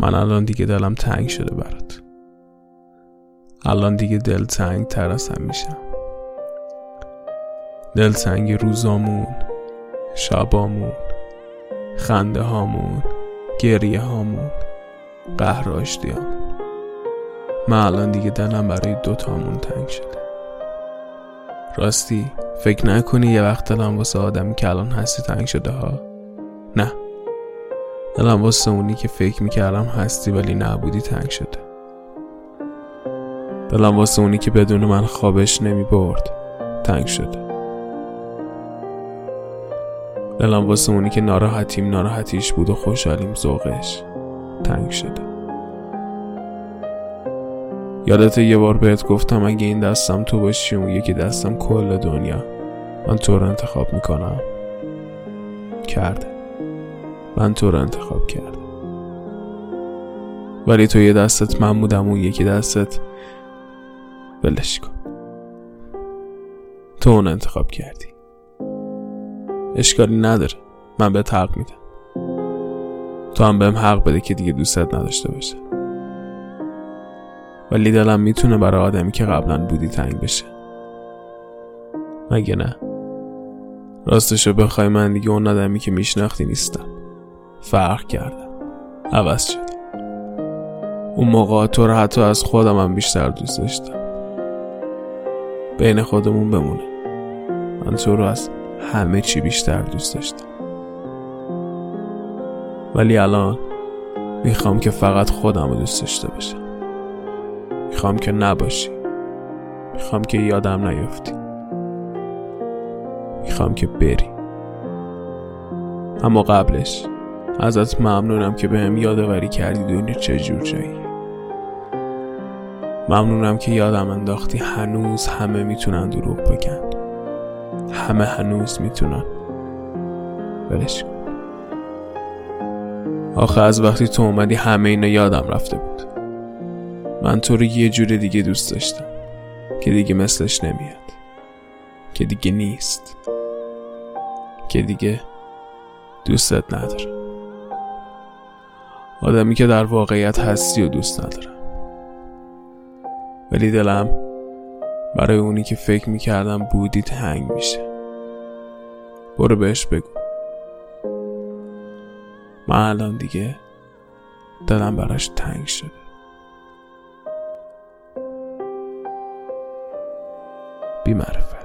من الان دیگه دلم تنگ شده برات. الان دیگه دل تنگ تر از همیشه دل تنگ روزامون شبامون خنده هامون گریه هامون قهر من الان دیگه دلم برای دوتامون تنگ شده. راستی فکر نکنی یه وقت دلم واسه آدمی که الان هستی تنگ شده ها؟ نه. دلم واسه اونی که فکر می‌کردم هستی ولی نبودی تنگ شده. دلم واسه اونی که بدون من خوابش نمی برد تنگ شده. دلم واسه اونی که ناراحتیم ناراحتیش بود و خوشحالیم ذوقش تنگ شده. یادت یه بار بهت گفتم اگه این دستم تو باشی اون یکی دستم کل دنیا من تو رو انتخاب می‌کنم. کرده. من تو رو انتخاب کرده ولی تو یه دستت من بودم اون یکی دستت ولش کن. تو اون انتخاب کردی. اشکالی نداره. من به حق میدم. تو هم بهم حق بده که دیگه دوستت نداشته باشه. ولی دلم می‌تونه برای آدمی که قبلا بودی تنگ بشه. مگه نه؟ راستشو بخوای من دیگه اون آدمی که میشناختی نیستم. فرق کردم عوض شدم اون موقع تو رو حتی از خودم هم بیشتر دوست داشتم. بین خودمون بمونه. من تو رو از همه چی بیشتر دوست داشتم. ولی الان می‌خوام که فقط خودم رو دوست داشته باشم. می‌خوام که نباشی. می‌خوام که یادم نیفتی. می‌خوام که بری. اما قبلش ازت ممنونم که بهم به یادآوری کردی دنیا چجور جایی ممنونم که یادم انداختی هنوز همه می‌تونن دروغ بگن. همه هنوز می‌تونن. ولش آخه از وقتی تو اومدی همه اینا یادم رفته بود. من تو رو یه جور دیگه دوست داشتم که دیگه مثلش نمیاد. که دیگه نیست. که دیگه دوستت نداره. آدمی که در واقعیت هستی و دوست ندارم ولی دلم برای اونی که فکر می‌کردم بودی تنگ میشه. برو بهش بگو. من الان دیگه دلم براش تنگ شده. بی معرفت